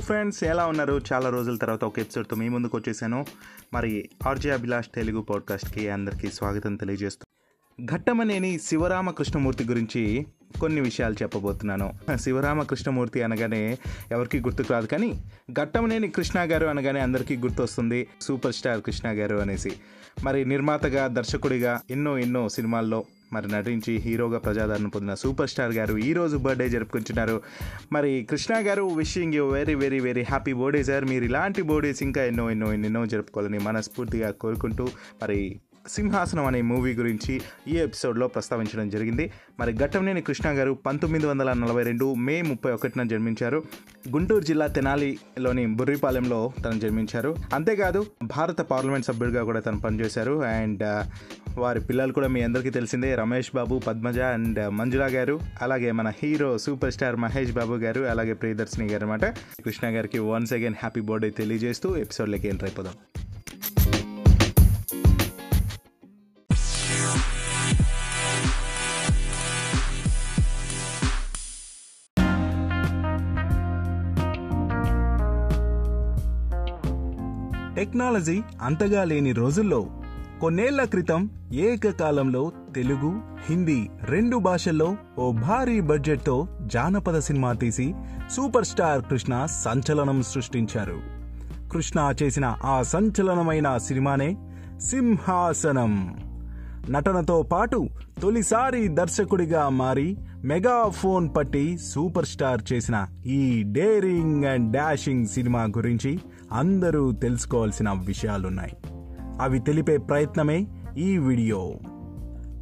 Friends ఎలా ఉన్నారు? చాలా రోజుల తర్వాత ఒక ఎపిసోడ్తో మీ ముందుకు వచ్చేసాను. మరి ఆర్జే అభిలాష్ తెలుగు పాడ్కాస్ట్కి అందరికీ స్వాగతం తెలియజేస్తూ ఘట్టమనేని శివరామకృష్ణమూర్తి గురించి కొన్ని విషయాలు చెప్పబోతున్నాను. శివరామకృష్ణమూర్తి అనగానే ఎవరికి గుర్తుకు రాదు. కానీ ఘట్టమనేని కృష్ణ గారు అనగానే అందరికీ గుర్తొస్తుంది. సూపర్ స్టార్ కృష్ణ గారు అనేసి. మరి నిర్మాతగా దర్శకుడిగా ఎన్నో ఎన్నో సినిమాల్లో మరి నటించి హీరోగా ప్రజాదరణ పొందిన సూపర్ స్టార్ గారు ఈరోజు బర్త్డే జరుపుకుంటున్నారు. మరి Krishna garu wishing you very very very happy birthday sir మీరు ఇలాంటి బర్త్డేస్ ఇంకా ఎన్నో ఎన్నో ఎన్నెన్నో జరుపుకోవాలని మనస్ఫూర్తిగా కోరుకుంటూ మరి సింహాసనం అనే మూవీ గురించి ఈ ఎపిసోడ్లో ప్రస్తావించడం జరిగింది. మరి ఘట్టంనేని కృష్ణ గారు పంతొమ్మిది వందల నలభై రెండు మే ముప్పై ఒకటిన జన్మించారు. గుంటూరు జిల్లా తెనాలిలోని బుర్రిపాలెంలో తను జన్మించారు. అంతేకాదు భారత పార్లమెంట్ సభ్యుడిగా కూడా తను పనిచేశారు. అండ్ వారి పిల్లలు కూడా మీ అందరికీ తెలిసిందే రమేష్ బాబు పద్మజ అండ్ మంజుల గారు. అలాగే మన hero super star Mahesh Babu garu అలాగే ప్రియదర్శిని గారు అనమాట కృష్ణ గారికి వన్స్ అగైన్ హ్యాపీ బర్త్డే తెలియజేస్తూ ఎపిసోడ్లోకి ఎంటర్ అయిపోదాం. టెక్నాలజీ అంతగా లేని రోజుల్లో కొన్నేళ్ళ క్రితం ఏకకాలంలో తెలుగు హిందీ రెండు భాషల్లో ఓ భారీ బడ్జెట్తో జానపద సినిమా తీసి సూపర్ స్టార్ కృష్ణ సంచలనం సృష్టించారు. కృష్ణ చేసిన ఆ సంచలనమైన సినిమానే సింహాసనం. నటనతో పాటు తొలిసారి దర్శకుడిగా మారి మెగాఫోన్ పట్టి సూపర్ స్టార్ చేసిన ఈ డేరింగ్ అండ్ డాషింగ్ సినిమా గురించి అందరూ తెలుసుకోవాల్సిన విషయాలున్నాయి. అవి తెలిపే ప్రయత్నమే ఈ వీడియో.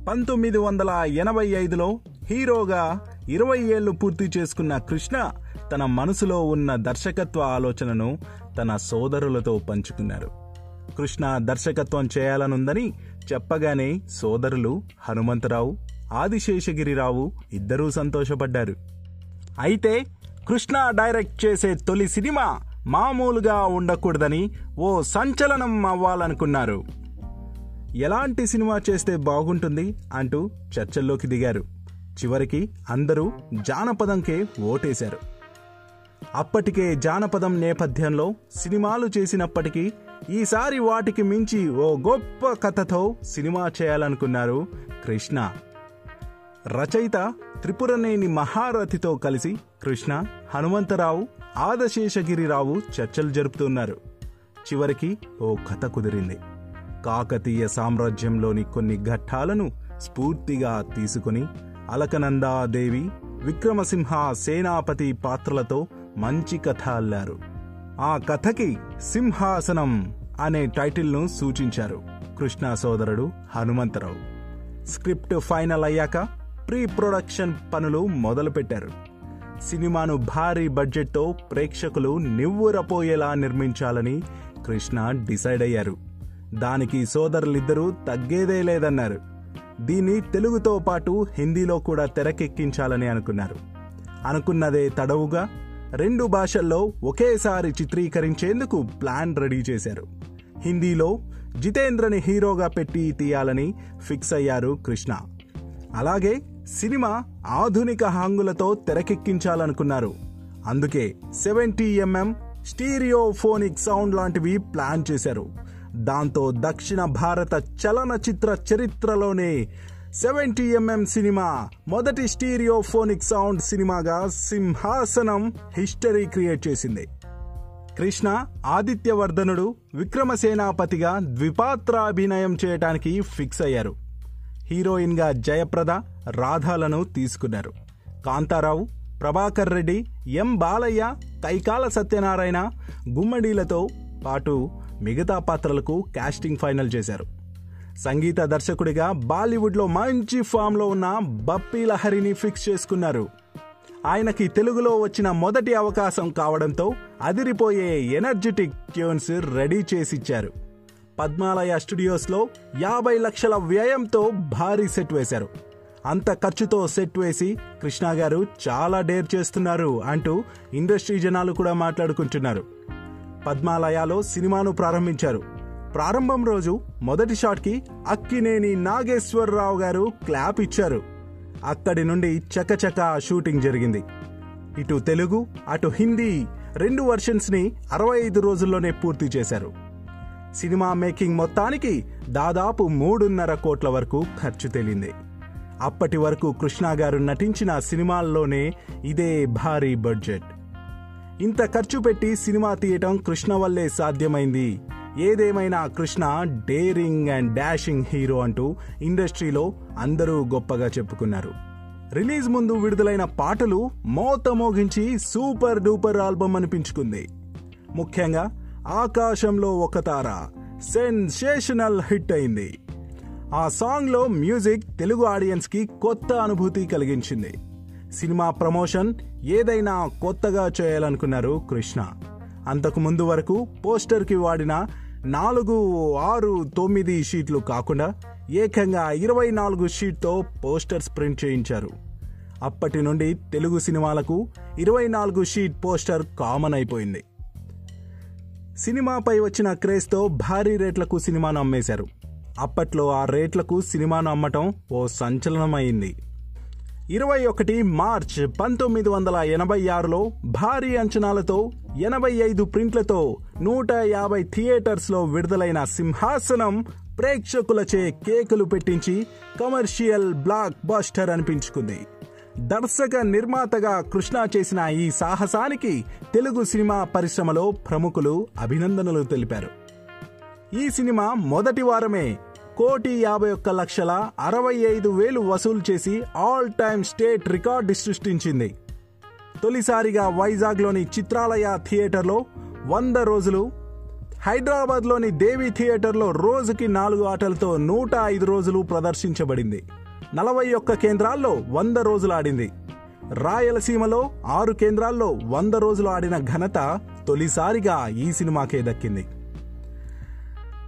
పంతొమ్మిది వందల ఎనభై ఐదులో హీరోగా ఇరవై ఏళ్ళు పూర్తి చేసుకున్న కృష్ణ తన మనసులో ఉన్న దర్శకత్వ ఆలోచనను తన సోదరులతో పంచుకున్నారు. కృష్ణ దర్శకత్వం చేయాలనుందని చెప్పగానే సోదరులు హనుమంతరావు ఆదిశేషగిరిరావు ఇద్దరూ సంతోషపడ్డారు. అయితే కృష్ణ డైరెక్ట్ చేసే తొలి సినిమా మామూలుగా ఉండకూడదని ఓ సంచలనం అవ్వాలనుకున్నారు. ఎలాంటి సినిమా చేస్తే బాగుంటుంది అంటూ చర్చల్లోకి దిగారు. చివరికి అందరూ జానపదంకే ఓటేశారు. అప్పటికే జానపదం నేపథ్యంలో సినిమాలు చేసినప్పటికీ ఈసారి వాటికి మించి ఓ గొప్ప కథతో సినిమా చేయాలనుకున్నారు కృష్ణ. రచయిత త్రిపురనేని మహారథితో కలిసి కృష్ణ హనుమంతరావు ఆదశేషగిరిరావు చర్చలు జరుపుతున్నారు. చివరికి ఓ కథ కుదిరింది. కాకతీయ సామ్రాజ్యంలోని కొన్ని ఘట్టాలను స్ఫూర్తిగా తీసుకుని అలకనందాదేవి విక్రమసింహ సేనాపతి పాత్రలతో మంచి కథ అల్లారు. ఆ కథకి సింహాసనం అనే టైటిల్ను సూచించారు కృష్ణ సోదరుడు హనుమంతరావు. స్క్రిప్ట్ ఫైనల్ అయ్యాక ప్రీ ప్రొడక్షన్ పనులు మొదలుపెట్టారు. సినిమాను భారీ బడ్జెట్తో ప్రేక్షకులు నివ్వురపోయేలా నిర్మించాలని కృష్ణ డిసైడ్ అయ్యారు. దానికి సోదరులిద్దరూ తగ్గేదే లేదన్నారు. దీన్ని తెలుగుతో పాటు హిందీలో కూడా తెరకెక్కించాలని అనుకున్నారు. అనుకున్నదే తడవుగా రెండు భాషల్లో ఒకేసారి చిత్రీకరించేందుకు ప్లాన్ రెడీ చేశారు. హిందీలో జితేంద్రని హీరోగా పెట్టి తీయాలని ఫిక్స్ అయ్యారు కృష్ణ. అలాగే సినిమా ఆధునిక హంగులతో తెరకెక్కించాలనుకున్నారు. అందుకే సెవెంటీ ఎంఎం స్టీరియోఫోనిక్ సౌండ్ లాంటివి ప్లాన్ చేశారు. దాంతో దక్షిణ భారత చలనచిత్ర చరిత్రలోనే సెవెంటీ ఎంఎం సినిమా. మొదటి స్టీరియోఫోనిక్ సౌండ్ సినిమాగా సింహాసనం హిస్టరీ క్రియేట్ చేసింది. కృష్ణ ఆదిత్యవర్ధనుడు విక్రమసేనాపతిగా ద్విపాత్రాభినయం చేయటానికి ఫిక్స్ అయ్యారు. హీరోయిన్గా జయప్రద రాధాలను తీసుకున్నారు. కాంతారావు ప్రభాకర్ రెడ్డి ఎం బాలయ్య కైకాల సత్యనారాయణ గుమ్మడీలతో పాటు మిగతా పాత్రలకు కాస్టింగ్ ఫైనల్ చేశారు. సంగీత దర్శకుడిగా బాలీవుడ్లో మంచి ఫామ్లో ఉన్న బప్పీ లహరిని ఫిక్స్ చేసుకున్నారు. ఆయనకి తెలుగులో వచ్చిన మొదటి అవకాశం కావడంతో అదిరిపోయే ఎనర్జెటిక్ ట్యూన్స్ రెడీ చేసిచ్చారు. పద్మాలయ స్టూడియోస్లో యాభై లక్షల వ్యయంతో భారీ సెట్ వేశారు. అంత ఖర్చుతో సెట్ వేసి కృష్ణ గారు చాలా డేర్ చేస్తున్నారు అంటూ ఇండస్ట్రీ జనాలు కూడా మాట్లాడుకుంటున్నారు. పద్మాలయాలో సినిమాను ప్రారంభించారు. ప్రారంభం రోజు మొదటి షాట్కి అక్కినేని నాగేశ్వరరావు గారు క్లాప్ ఇచ్చారు. అక్కడి నుండి చకచక షూటింగ్ జరిగింది. ఇటు తెలుగు అటు హిందీ రెండు వర్షన్స్ని అరవై ఐదు రోజుల్లోనే పూర్తి చేశారు. సినిమా మేకింగ్ మొత్తానికి దాదాపు మూడున్నర కోట్ల వరకు ఖర్చు తేలింది. అప్పటి వరకు కృష్ణ గారు నటించిన సినిమాల్లోనే ఇదే భారీ బడ్జెట్. ఇంత ఖర్చు పెట్టి సినిమా తీయటం కృష్ణ వల్లే సాధ్యమైంది ఏదేమైనా Krishna daring and dashing hero అంటూ ఇండస్ట్రీలో అందరూ గొప్పగా చెప్పుకున్నారు. రిలీజ్ ముందు విడుదలైన పాటలు మోత మోగించి సూపర్ డూపర్ ఆల్బమ్ అనిపించుకుంది. ముఖ్యంగా ఆకాశంలో ఒక తార సెన్సేషనల్ హిట్ అయింది. ఆ సాంగ్లో మ్యూజిక్ తెలుగు ఆడియన్స్కి కొత్త అనుభూతి కలిగించింది. సినిమా ప్రమోషన్ ఏదైనా కొత్తగా చేయాలనుకున్నారు కృష్ణ. అంతకు ముందు వరకు పోస్టర్కి వాడిన నాలుగు ఆరు తొమ్మిది షీట్లు కాకుండా ఏకంగా ఇరవై నాలుగు షీట్తో పోస్టర్స్ ప్రింట్ చేయించారు. అప్పటి నుండి తెలుగు సినిమాలకు ఇరవై నాలుగు షీట్ పోస్టర్ కామన్ అయిపోయింది. సినిమాపై వచ్చిన క్రేజ్తో భారీ రేట్లకు సినిమాను అమ్మేశారు. అప్పట్లో ఆ రేట్లకు సినిమాను అమ్మటం ఓ సంచలనమైంది. ఇరవై ఒకటి మార్చ్ పంతొమ్మిది వందల ఎనభై ఆరులో భారీ అంచనాలతో ఎనభై ఐదు ప్రింట్లతో నూట యాభై థియేటర్స్లో విడుదలైన సింహాసనం ప్రేక్షకులచే కేకులు పెట్టించి కమర్షియల్ బ్లాక్ బస్టర్ అనిపించుకుంది. దర్శక నిర్మాతగా కృష్ణ చేసిన ఈ సాహసానికి తెలుగు సినిమా పరిశ్రమలో ప్రముఖులు అభినందనలు తెలిపారు. ఈ సినిమా మొదటి వారమే కోటి యాభై ఒక్క లక్షల అరవై ఐదు వేలు వసూలు చేసి ఆల్ టైమ్ స్టేట్ రికార్డు సృష్టించింది. తొలిసారిగా వైజాగ్లోని చిత్రాలయ థియేటర్లో వంద రోజులు హైదరాబాద్లోని దేవి థియేటర్లో రోజుకి నాలుగు ఆటలతో నూట ఐదు రోజులు ప్రదర్శించబడింది. నలభై ఒక్క కేంద్రాల్లో వంద రోజులు ఆడింది. రాయలసీమలో ఆరు కేంద్రాల్లో వంద రోజులు ఆడిన ఘనత తొలిసారిగా ఈ సినిమాకే దక్కింది.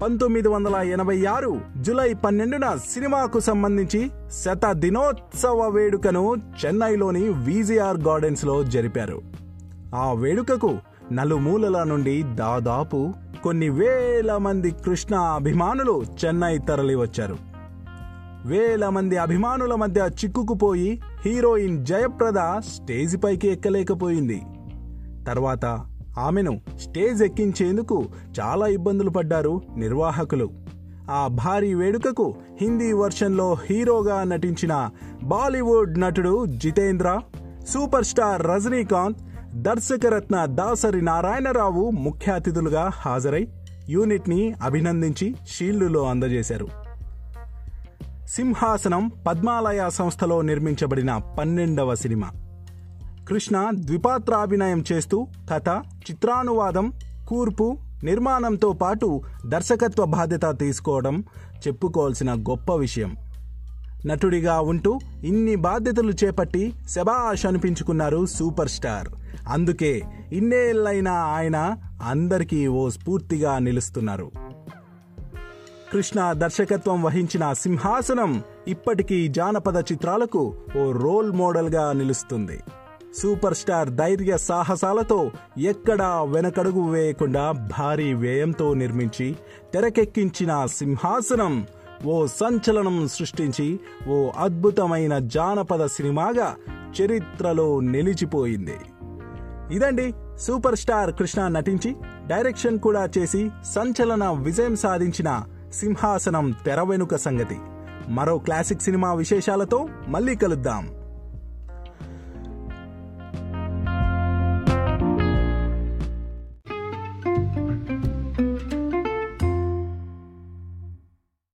పంతొమ్మిది వందల ఎనభై ఆరు జులై పన్నెండున సినిమాకు సంబంధించి శత దినోత్సవ వేడుకను చెన్నైలోని విజిఆర్ గార్డెన్స్లో జరిపారు. ఆ వేడుకకు నలుమూలల నుండి దాదాపు కొన్ని వేల మంది కృష్ణ అభిమానులు చెన్నై తరలివచ్చారు. వేల మంది అభిమానుల మధ్య చిక్కుకుపోయి హీరోయిన్ జయప్రద స్టేజ్ పైకి ఎక్కలేకపోయింది. తర్వాత ఆమెను స్టేజ్ ఎక్కించేందుకు చాలా ఇబ్బందులు పడ్డారు నిర్వాహకులు. ఆ భారీ వేడుకకు హిందీ వర్షన్లో హీరోగా నటించిన బాలీవుడ్ నటుడు జితేంద్ర సూపర్ స్టార్ రజనీకాంత్ దర్శకరత్న దాసరి నారాయణరావు ముఖ్య అతిథులుగా హాజరై యూనిట్ని అభినందించి షీల్డులో అందజేశారు. సింహాసనం పద్మాలయ సంస్థలో నిర్మించబడిన పన్నెండవ సినిమా. కృష్ణ ద్విపాత్రాభినయం చేస్తూ కథ చిత్రానువాదం కూర్పు నిర్మాణంతో పాటు దర్శకత్వ బాధ్యత తీసుకోవడం చెప్పుకోవాల్సిన గొప్ప విషయం. నటుడిగా ఉంటూ ఇన్ని బాధ్యతలు చేపట్టి శబాష్ అనిపించుకున్నారు సూపర్ స్టార్. అందుకే ఇన్నేళ్ళైనా ఆయన అందరికీ ఓ స్ఫూర్తిగా నిలుస్తున్నారు. కృష్ణ దర్శకత్వం వహించిన సింహాసనం ఇప్పటికీ జానపద చిత్రాలకు ఓ రోల్ మోడల్గా నిలుస్తుంది. సూపర్ స్టార్ ధైర్య సాహసాలతో ఎక్కడా వెనకడుగు వేయకుండా భారీ వ్యయంతో నిర్మించి తెరకెక్కించిన సింహాసనం ఓ సంచలనం సృష్టించి ఓ అద్భుతమైన జానపద సినిమాగా చరిత్రలో నిలిచిపోయింది. ఇదండి సూపర్ స్టార్ కృష్ణ నటించి డైరెక్షన్ కూడా చేసి సంచలన విజయం సాధించిన సింహాసనం తెర వెనుక సంగతి. మరో క్లాసిక్ సినిమా విశేషాలతో మళ్ళీ కలుద్దాం.